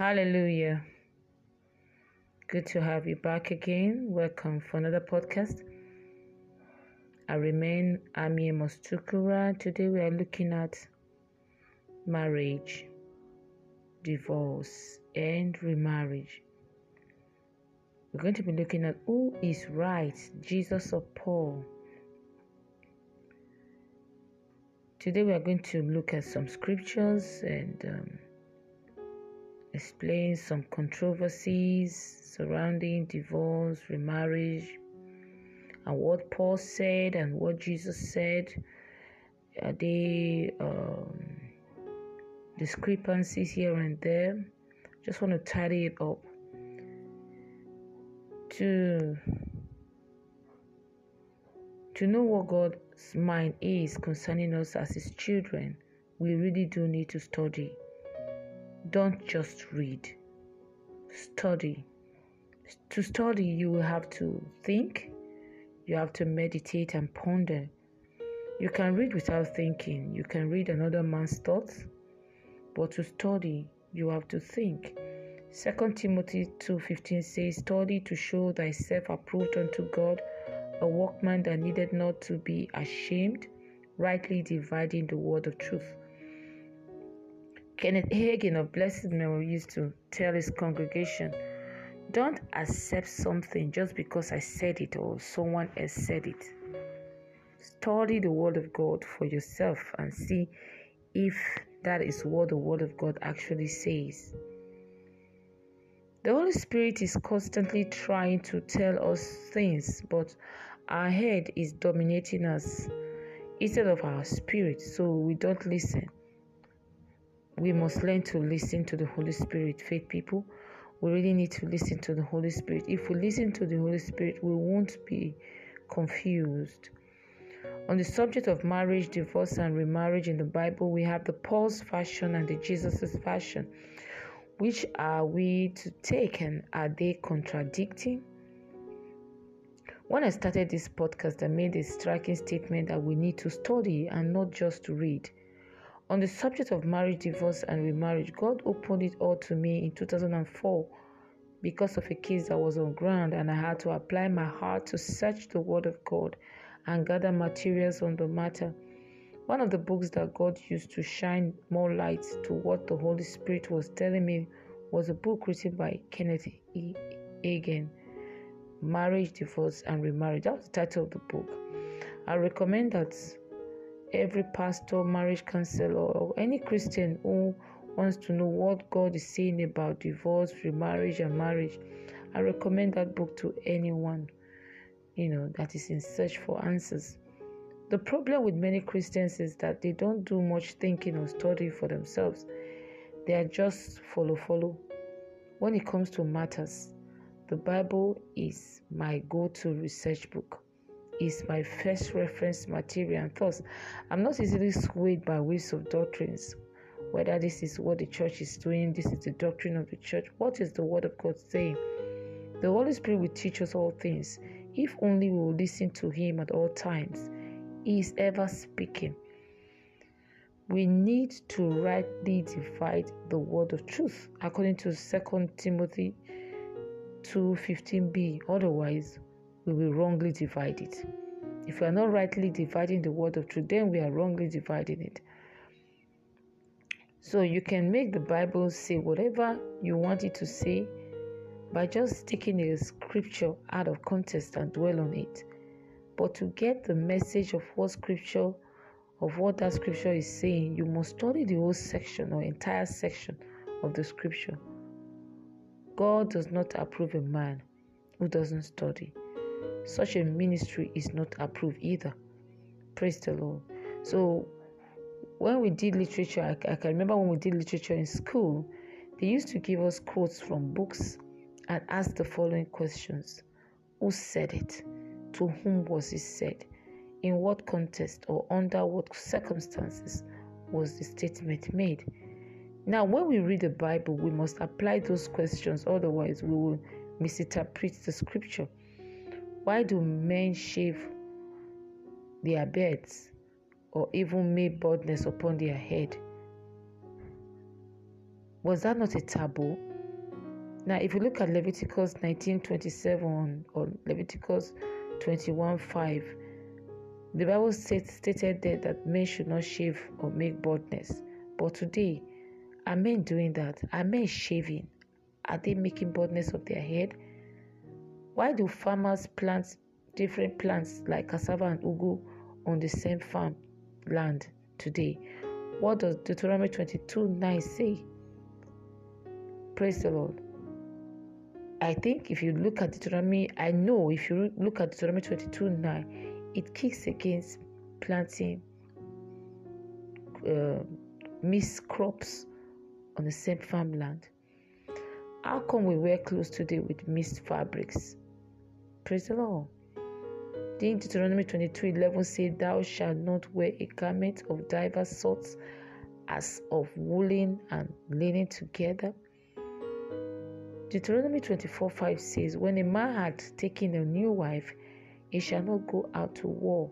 Hallelujah. Good to have you back again. Welcome for another podcast. I remain Ami Mostukura. Today we are looking at marriage, divorce, and remarriage. We're going to be looking at who is right, Jesus or Paul. Today we are going to look at some scriptures and um, explain some controversies surrounding divorce, remarriage, and what Paul said and what Jesus said. Are they um, discrepancies here and there? Just want to tidy it up. To to know what God's mind is concerning us as His children, we really do need to study. Don't just read, study. To study, you will have to think, you have to meditate and ponder. You can read without thinking, you can read another man's thoughts, but to study, you have to think. 2 Timothy 2:15 says, "Study to show thyself approved unto God, a workman that needed not to be ashamed, rightly dividing the word of truth." Kenneth Hagin of Blessed Memory used to tell his congregation, Don't accept something just because I said it or someone else said it. Study the Word of God for yourself and see if that is what the Word of God actually says. The Holy Spirit is constantly trying to tell us things, but our head is dominating us instead of our spirit, so we don't listen we must learn to listen to the Holy Spirit, faith people. We really need to listen to the Holy Spirit. If we listen to the Holy Spirit, we won't be confused. On the subject of marriage, divorce, and remarriage in the Bible, we have the Paul's fashion and the Jesus' fashion. Which are we to take and are they contradicting? When I started this podcast, I made a striking statement that we need to study and not just to read. On the subject of marriage, divorce, and remarriage, God opened it all to me in 2004 because of a case that was on ground, and I had to apply my heart to search the Word of God and gather materials on the matter. One of the books that God used to shine more light to what the Holy Spirit was telling me was a book written by Kenneth E. Hagin, Marriage, Divorce, and Remarriage. That was the title of the book. I recommend that every pastor, marriage counselor, or any Christian who wants to know what God is saying about divorce, remarriage, and marriage, I recommend that book to anyone, you know, that is in search for answers. The problem with many Christians is that they don't do much thinking or study for themselves. They are just follow follow. When it comes to matters, the Bible is my go to research book is my first reference material. And thus, I'm not easily swayed by waves of doctrines. Whether this is what the church is doing, this is the doctrine of the church. What is the word of God saying? The Holy Spirit will teach us all things if only we will listen to Him at all times. He is ever speaking. We need to rightly divide the word of truth according to 2 Timothy 2:15b. Otherwise, we will wrongly divide it. If we are not rightly dividing the word of truth, then we are wrongly dividing it. So you can make the Bible say whatever you want it to say by just taking a scripture out of context and dwell on it. But to get the message of what scripture of what that scripture is saying, you must study the whole section or entire section of the scripture. God does not approve a man who doesn't study such a ministry is not approved either. Praise the Lord. So, when we did literature, I, I, can remember when we did literature in school, they used to give us quotes from books and ask the following questions Who said it? To whom was it said? In what context or under what circumstances was the statement made? Now, when we read the Bible, we must apply those questions, otherwise, we will misinterpret the scripture. Why do men shave their beards or even make baldness upon their head? Was that not a taboo? Now, if you look at Leviticus 19:27 or Leviticus 21:5, the Bible stated there that men should not shave or make baldness. But today, are men doing that? Are men shaving? Are they making baldness of their head? Why do farmers plant different plants like cassava and ugu on the same farm land today? What does Deuteronomy 22 9 say? Praise the Lord. I think if you look at Deuteronomy, I know if you look at Deuteronomy 22 9, it kicks against planting uh, mixed crops on the same farmland. How come we wear clothes today with mixed fabrics? Praise the Lord. Deuteronomy 22 11 say, Thou shalt not wear a garment of divers sorts as of woolen and linen together? Deuteronomy 24 5 says, When a man had taken a new wife, he shall not go out to war,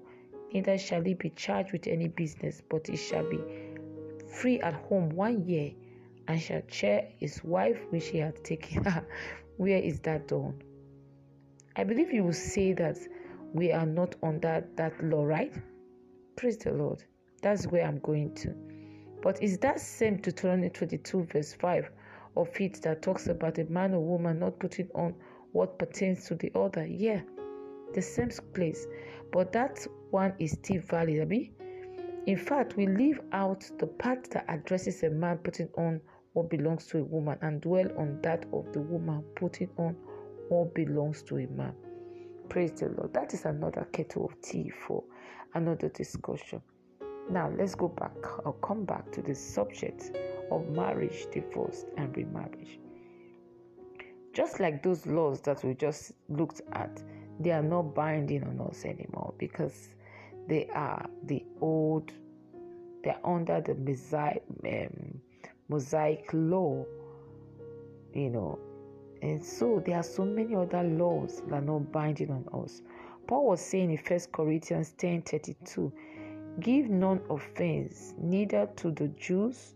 neither shall he be charged with any business, but he shall be free at home one year, and shall share his wife which he had taken. Where is that done? I believe you will say that we are not under that law, right? Praise the Lord. That's where I'm going to. But is that same Deuteronomy 22, verse 5 of it that talks about a man or woman not putting on what pertains to the other. Yeah, the same place, but that one is still valid. Abi? In fact, we leave out the part that addresses a man putting on what belongs to a woman and dwell on that of the woman putting on what belongs to a man. Praise the Lord. That is another kettle of tea for another discussion. Now, let's go back. I'll come back to the subject of marriage, divorce, and remarriage. Just like those laws that we just looked at, they are not binding on us anymore because they are the old, they're under the Mosaic, um, Mosaic law, you know. And so there are so many other laws that are not binding on us. Paul was saying in 1 Corinthians 10 32, Give none offense, neither to the Jews,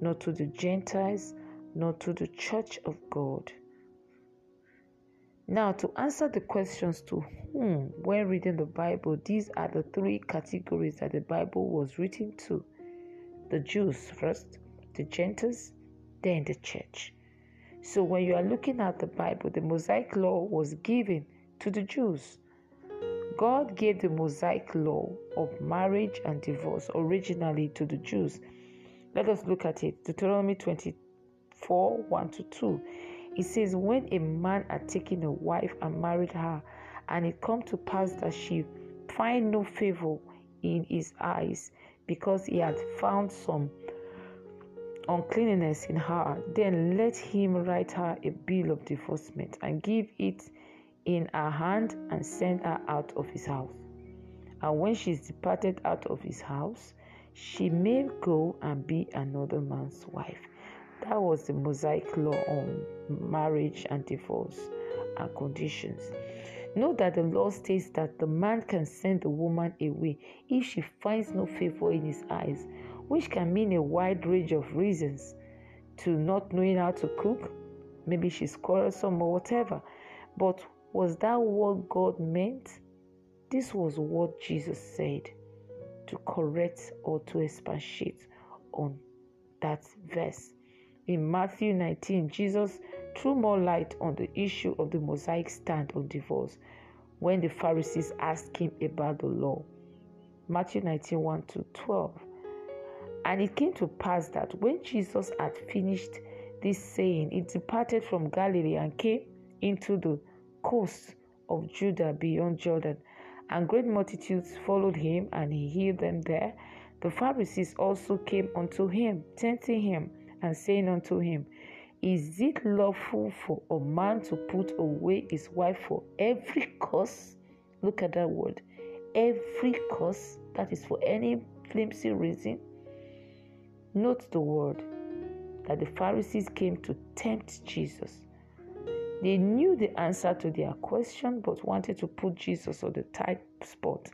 nor to the Gentiles, nor to the church of God. Now, to answer the questions to whom when reading the Bible, these are the three categories that the Bible was written to the Jews first, the Gentiles, then the church. So, when you are looking at the Bible, the Mosaic law was given to the Jews. God gave the Mosaic law of marriage and divorce originally to the Jews let us look at it. Deuteronomy 24 1 to 2. It says, When a man had taken a wife and married her, and it come to pass that she find no favor in his eyes, because he had found some uncleanness in her, then let him write her a bill of divorcement and give it in her hand and send her out of his house. And when she is departed out of his house, she may go and be another man's wife. That was the Mosaic law on marriage and divorce and conditions. Note that the law states that the man can send the woman away if she finds no favor in his eyes, which can mean a wide range of reasons to not knowing how to cook, maybe she's quarrelsome or whatever. But was that what God meant? This was what Jesus said to correct or to expatiate on that verse. In Matthew 19, Jesus threw more light on the issue of the Mosaic stand on divorce when the Pharisees asked him about the law. Matthew 19 1 to 12. And it came to pass that when Jesus had finished this saying, he departed from Galilee and came into the coast of Judah beyond Jordan and great multitudes followed him, and he healed them there. The Pharisees also came unto him, tempting him, and saying unto him, Is it lawful for a man to put away his wife for every cause? Look at that word. Every cause, that is for any flimsy reason. Note the word that the Pharisees came to tempt Jesus. They knew the answer to their question but wanted to put Jesus on the tight spot,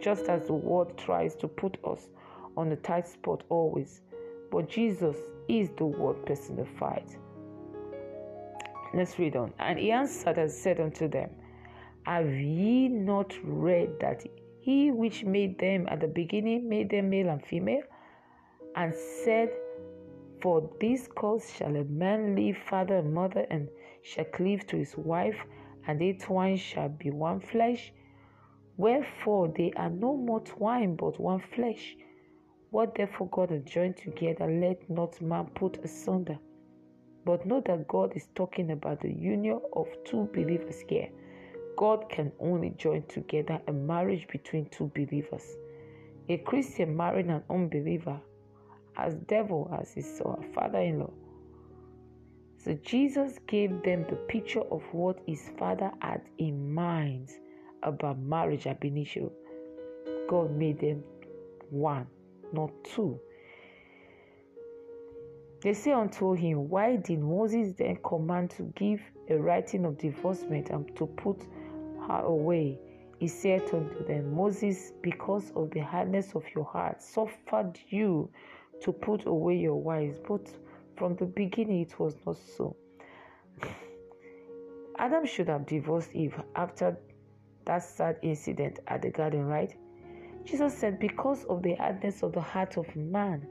just as the world tries to put us on the tight spot always. but Jesus is the word personified. Let's read on. And he answered and said unto them, Have ye not read that he which made them at the beginning made them male and female? And said, For this cause shall a man leave father and mother, and shall cleave to his wife, and they twain shall be one flesh. Wherefore they are no more twine, but one flesh. What therefore God hath joined together, let not man put asunder. But know that God is talking about the union of two believers here. God can only join together a marriage between two believers. A Christian marrying an unbeliever, as devil as his father-in-law. So Jesus gave them the picture of what his father had in mind about marriage ab initio. God made them one not two. They say unto him, Why did Moses then command to give a writing of divorcement and to put her away? He said unto them, Moses, because of the hardness of your heart, suffered you to put away your wives, but from the beginning it was not so. Adam should have divorced Eve after that sad incident at the garden, right? Jesus said, Because of the hardness of the heart of man,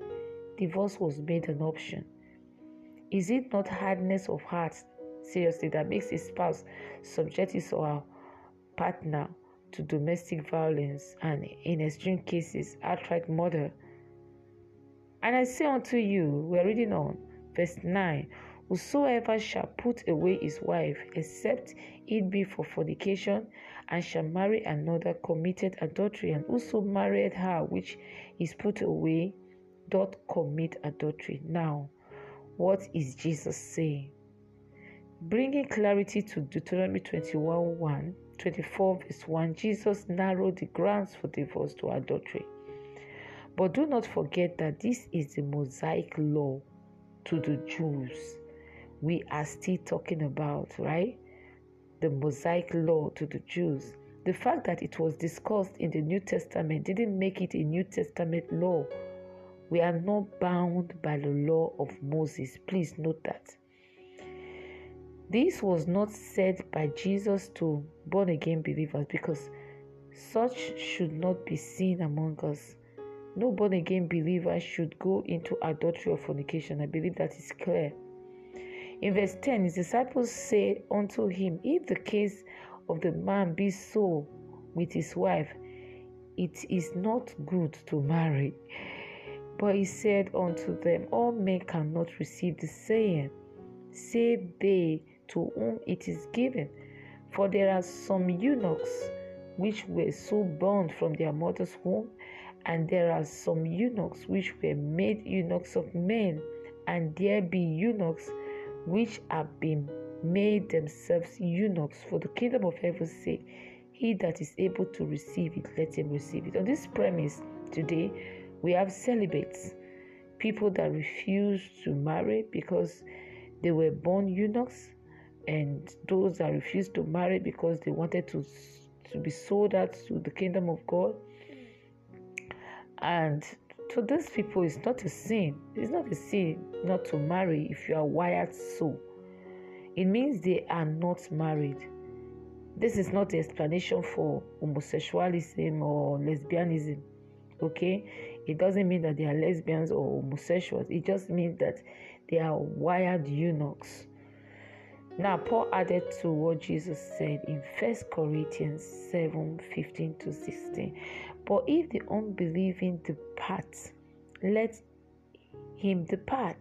divorce was made an option. Is it not hardness of heart, seriously, that makes a spouse subject his or her partner to domestic violence and, in extreme cases, outright murder? And I say unto you, we are reading on verse 9 Whosoever shall put away his wife, except it be for fornication, and shall marry another, committed adultery, and whoso married her which is put away, doth commit adultery. Now, what is Jesus saying? Bringing clarity to Deuteronomy 21 1, 24 verse 1, Jesus narrowed the grounds for divorce to adultery. But do not forget that this is the Mosaic law to the Jews we are still talking about, right? the Mosaic law to the Jews. The fact that it was discussed in the New Testament didn't make it a New Testament law. We are not bound by the law of Moses. Please note that. This was not said by Jesus to born again believers because such should not be seen among us. No born again believer should go into adultery or fornication. I believe that is clear. In verse 10, his disciples said unto him, If the case of the man be so with his wife, it is not good to marry. But he said unto them, All men cannot receive the saying, save they to whom it is given. For there are some eunuchs which were so born from their mother's womb, and there are some eunuchs which were made eunuchs of men, and there be eunuchs which have been made themselves eunuchs for the kingdom of heaven's sake. He that is able to receive it, let him receive it. On this premise, today we have celibates, people that refuse to marry because they were born eunuchs, and those that refused to marry because they wanted to, to be sold out to the kingdom of God. And to these people, it's not a sin. It's not a sin not to marry if you are wired so. It means they are not married. This is not the explanation for homosexualism or lesbianism. Okay? It doesn't mean that they are lesbians or homosexuals. It just means that they are wired eunuchs. Now, Paul added to what Jesus said in 1 Corinthians 7 15 to 16. But if the unbelieving depart, let him depart.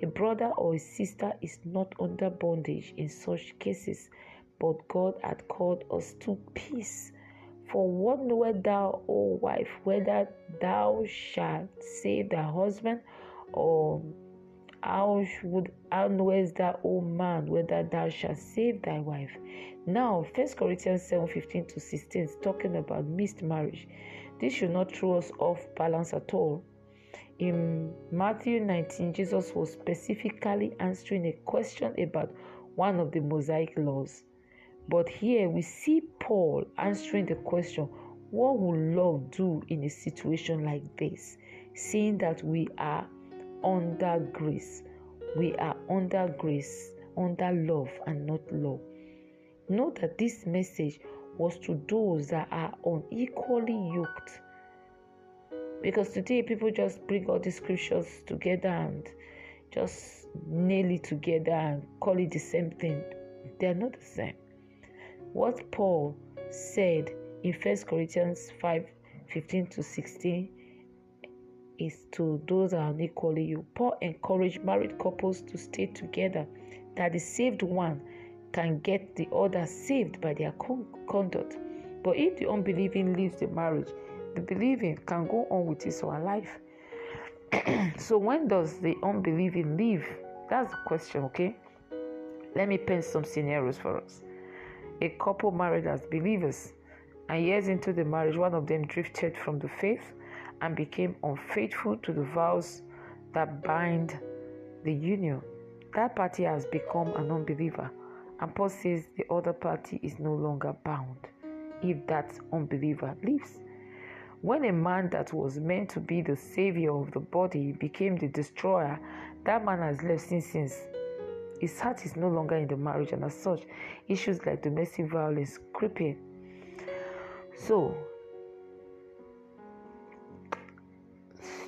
A brother or a sister is not under bondage in such cases, but God hath called us to peace. For what knowest thou, O wife, whether thou shalt save thy husband, or how should how knowest thou, O oh man, whether thou shalt save thy wife? Now, First Corinthians 7 15 to 16 is talking about missed marriage. This should not throw us off balance at all. In Matthew 19, Jesus was specifically answering a question about one of the Mosaic laws. But here we see Paul answering the question what will love do in a situation like this? Seeing that we are under grace. We are under grace, under love, and not law. Know that this message was to those that are unequally yoked. Because today people just bring all the scriptures together and just nail it together and call it the same thing. They are not the same. What Paul said in 1 Corinthians 5 15 to 16 is to those that are unequally you. Paul encouraged married couples to stay together, that the saved one can get the other saved by their conduct. But if the unbelieving leaves the marriage, the believing can go on with his or her life. so when does the unbelieving leave? That's the question, okay? Let me paint some scenarios for us. A couple married as believers, and years into the marriage, one of them drifted from the faith and became unfaithful to the vows that bind the union. That party has become an unbeliever, and Paul says the other party is no longer bound if that unbeliever leaves. When a man that was meant to be the savior of the body became the destroyer, that man has left since. since. His heart is no longer in the marriage, and as such, issues like domestic violence creeping. So,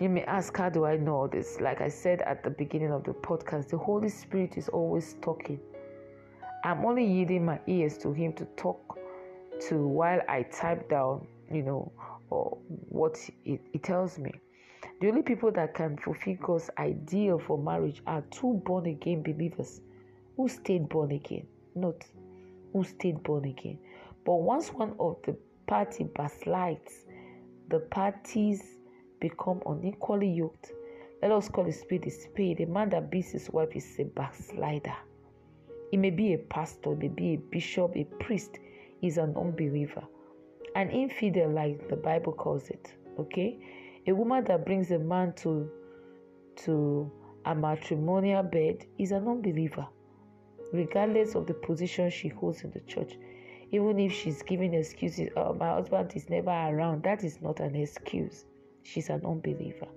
you may ask, How do I know all this? Like I said at the beginning of the podcast, the Holy Spirit is always talking. I'm only yielding my ears to Him to talk to while I type down, you know, or what it tells me. The only people that can fulfill God's ideal for marriage are two born again believers who stayed born again, not who stayed born again. But once one of the party backslides, the parties become unequally yoked. Let us call a spade a spade. A man that beats his wife is a backslider. He may be a pastor, may be a bishop, a priest, is an unbeliever an infidel like the bible calls it okay a woman that brings a man to to a matrimonial bed is an unbeliever regardless of the position she holds in the church even if she's giving excuses oh my husband is never around that is not an excuse she's an unbeliever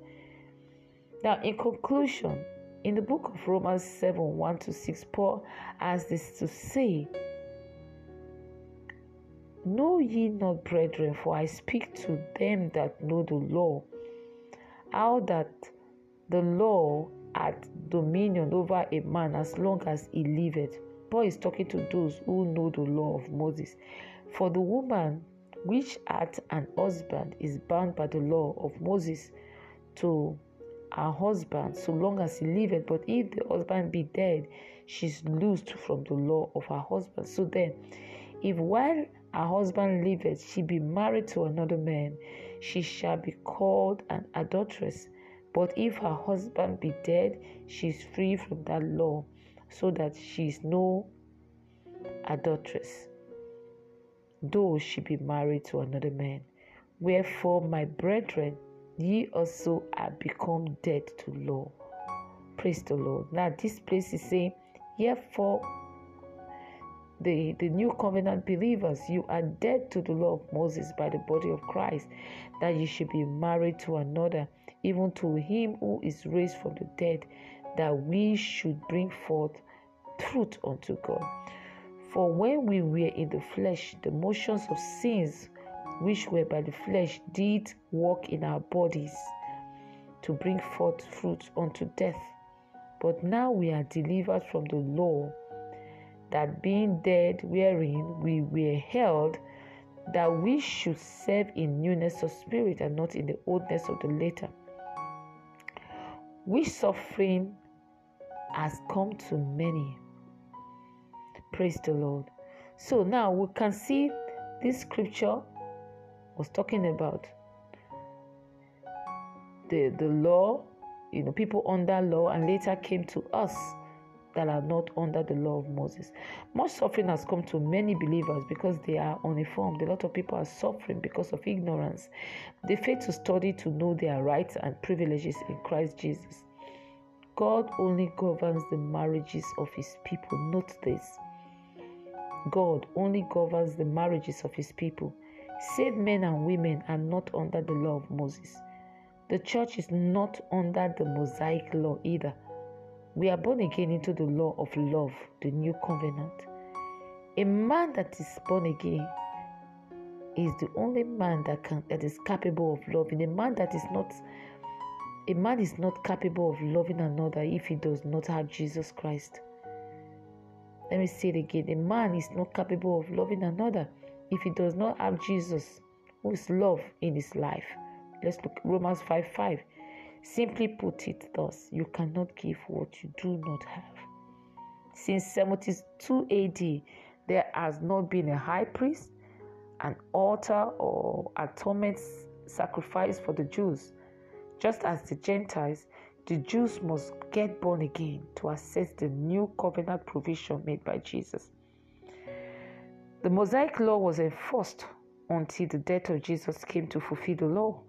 now in conclusion in the book of romans 7 1 to 6 paul has this to say Know ye not, brethren, for I speak to them that know the law, how that the law had dominion over a man as long as he liveth. Paul is talking to those who know the law of Moses. For the woman which hath an husband is bound by the law of Moses to her husband so long as he liveth. But if the husband be dead, she is loosed from the law of her husband. So then, if while her husband liveth, she be married to another man, she shall be called an adulteress. But if her husband be dead, she is free from that law, so that she is no adulteress, though she be married to another man. Wherefore, my brethren, ye also are become dead to law. Praise the Lord. Now, this place is saying, Therefore, the, the new covenant believers, you are dead to the law of Moses by the body of Christ, that you should be married to another, even to him who is raised from the dead, that we should bring forth fruit unto God. For when we were in the flesh, the motions of sins which were by the flesh did work in our bodies to bring forth fruit unto death. But now we are delivered from the law that being dead wherein we were held, that we should serve in newness of spirit and not in the oldness of the later. Which suffering has come to many. Praise the Lord. So now we can see this scripture was talking about the, the law, you know, people under law, and later came to us that are not under the law of Moses. Much suffering has come to many believers because they are uninformed. A lot of people are suffering because of ignorance. They fail to study to know their rights and privileges in Christ Jesus. God only governs the marriages of his people. Note this. God only governs the marriages of his people. Saved men and women are not under the law of Moses. The church is not under the Mosaic law either. We are born again into the law of love, the new covenant. A man that is born again is the only man that can that is capable of loving. A man that is not a man is not capable of loving another if he does not have Jesus Christ. Let me say it again. A man is not capable of loving another if he does not have Jesus, who is love in his life. Let's look Romans 5 5. Simply put it thus you cannot give what you do not have. Since 72 AD, there has not been a high priest, an altar, or atonement sacrifice for the Jews just as the Gentiles, the Jews must get born again to access the new covenant provision made by Jesus. The Mosaic law was enforced until the death of Jesus came to fulfill the law.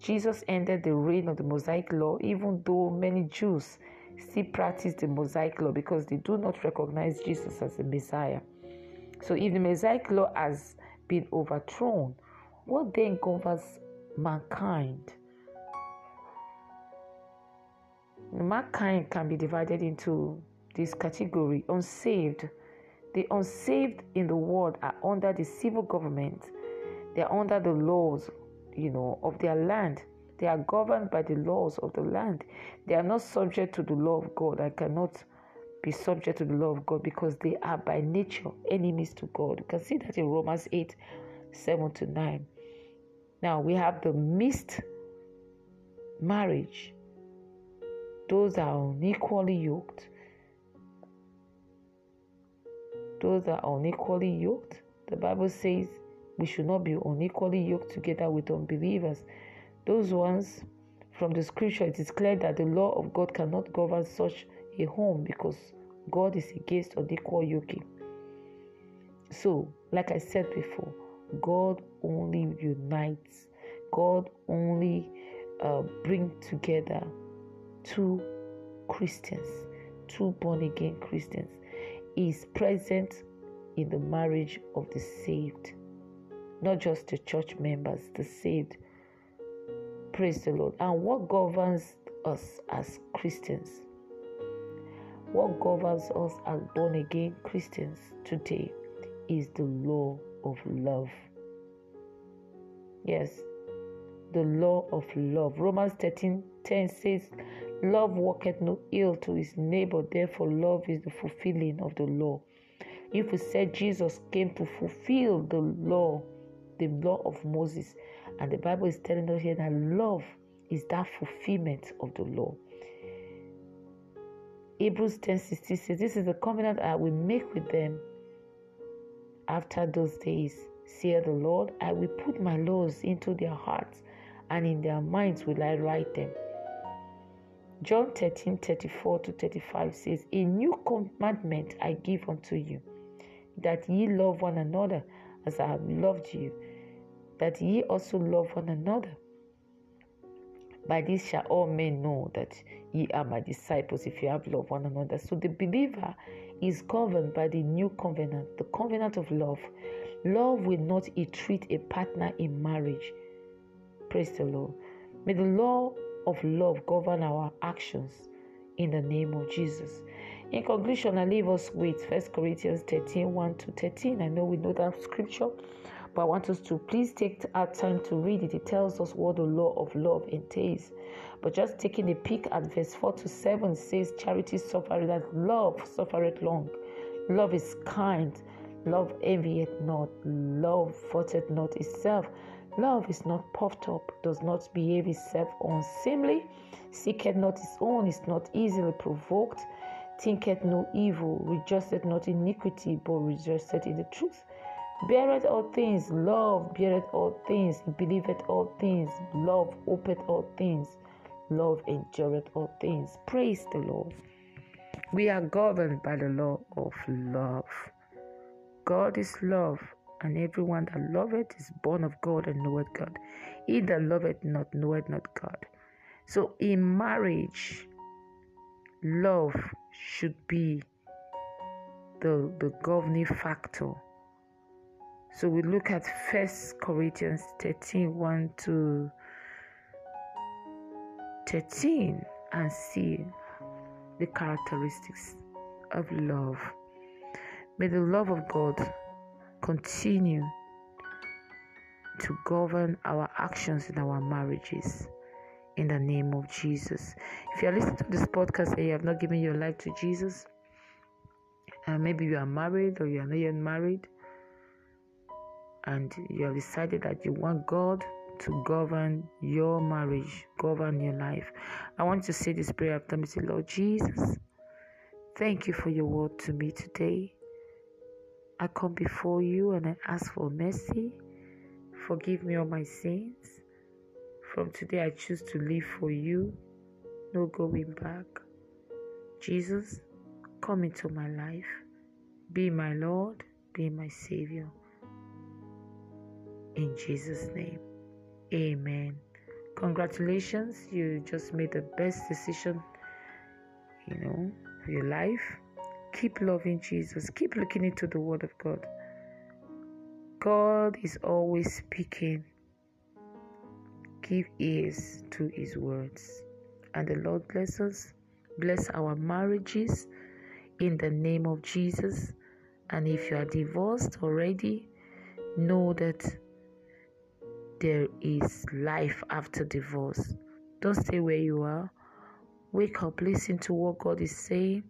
Jesus ended the reign of the Mosaic law, even though many Jews still practice the Mosaic law because they do not recognize Jesus as the Messiah. So, if the Mosaic law has been overthrown, what then governs mankind? Mankind can be divided into this category unsaved. The unsaved in the world are under the civil government, they are under the laws, you know, of their land. They are governed by the laws of the land. They are not subject to the law of God. I cannot be subject to the law of God because they are by nature enemies to God. You can see that in Romans 8 7 to 9. Now we have the mixed marriage those are unequally yoked. Those are unequally yoked. The Bible says we should not be unequally yoked together with unbelievers. Those ones from the scripture, it is clear that the law of God cannot govern such a home because God is against unequal yoking. So, like I said before, God only unites, God only uh, bring together two Christians, two born again Christians, is present in the marriage of the saved, not just the church members, the saved. Praise the Lord. And what governs us as Christians? What governs us as born again Christians today is the law of love. Yes, the law of love. Romans 13 10 says, Love worketh no ill to his neighbor, therefore, love is the fulfilling of the law. If we said Jesus came to fulfill the law, the law of Moses, and the Bible is telling us here that love is that fulfillment of the law. Hebrews 10 16 says, This is the covenant I will make with them after those days, saith the Lord. I will put my laws into their hearts, and in their minds will I write them. John 13 34 to 35 says, A new commandment I give unto you, that ye love one another as I have loved you, that ye also love one another. By this shall all men know that ye are my disciples if you have love one another. So the believer is governed by the new covenant, the covenant of love. Love will not treat a partner in marriage. Praise the Lord. May the law of love govern our actions in the name of Jesus. In conclusion, I leave us with 1 Corinthians 13 1 to 13. I know we know that scripture, but I want us to please take our time to read it. It tells us what the law of love entails. But just taking a peek at verse 4 to 7 says, Charity suffereth that love suffereth long. Love is kind. Love envieth not. Love faulteth not itself. Love is not puffed up, does not behave itself unseemly, seeketh not his own, is not easily provoked, thinketh no evil, rejoiceth not iniquity, but rejoiceth in the truth. Beareth all things, love beareth all things, believeth all things, love hopeth all things, love endureth all things. Praise the Lord. We are governed by the law of love. God is love and everyone that loveth is born of God and knoweth God. He that loveth not knoweth not God. So in marriage, love should be the, the governing factor. So we look at First Corinthians 13 1 to 13 and see the characteristics of love. May the love of God continue to govern our actions in our marriages in the name of Jesus. If you are listening to this podcast and you have not given your life to Jesus, and maybe you are married or you are not yet married, and you have decided that you want God to govern your marriage, govern your life. I want to say this prayer after me. Say, Lord Jesus, thank you for your word to me today. I come before you and I ask for mercy. Forgive me all my sins. From today, I choose to live for you, no going back. Jesus, come into my life. Be my Lord, be my Savior. In Jesus' name, Amen. Congratulations, you just made the best decision, you know, for your life. Keep loving Jesus, keep looking into the Word of God. God is always speaking give ears to his words. And the Lord bless us, bless our marriages in the name of Jesus. And if you are divorced already, know that there is life after divorce. Don't stay where you are. Wake up, listen to what God is saying,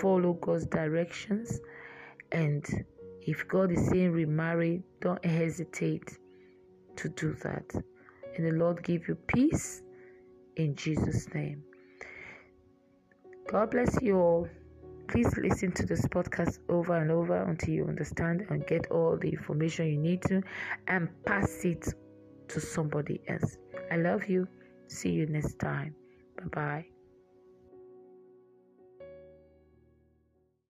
follow God's directions. And if God is saying remarry, don't hesitate to do that. And the Lord give you peace in Jesus' name. God bless you all. Please listen to this podcast over and over until you understand and get all the information you need to and pass it to somebody else. I love you. See you next time. Bye bye.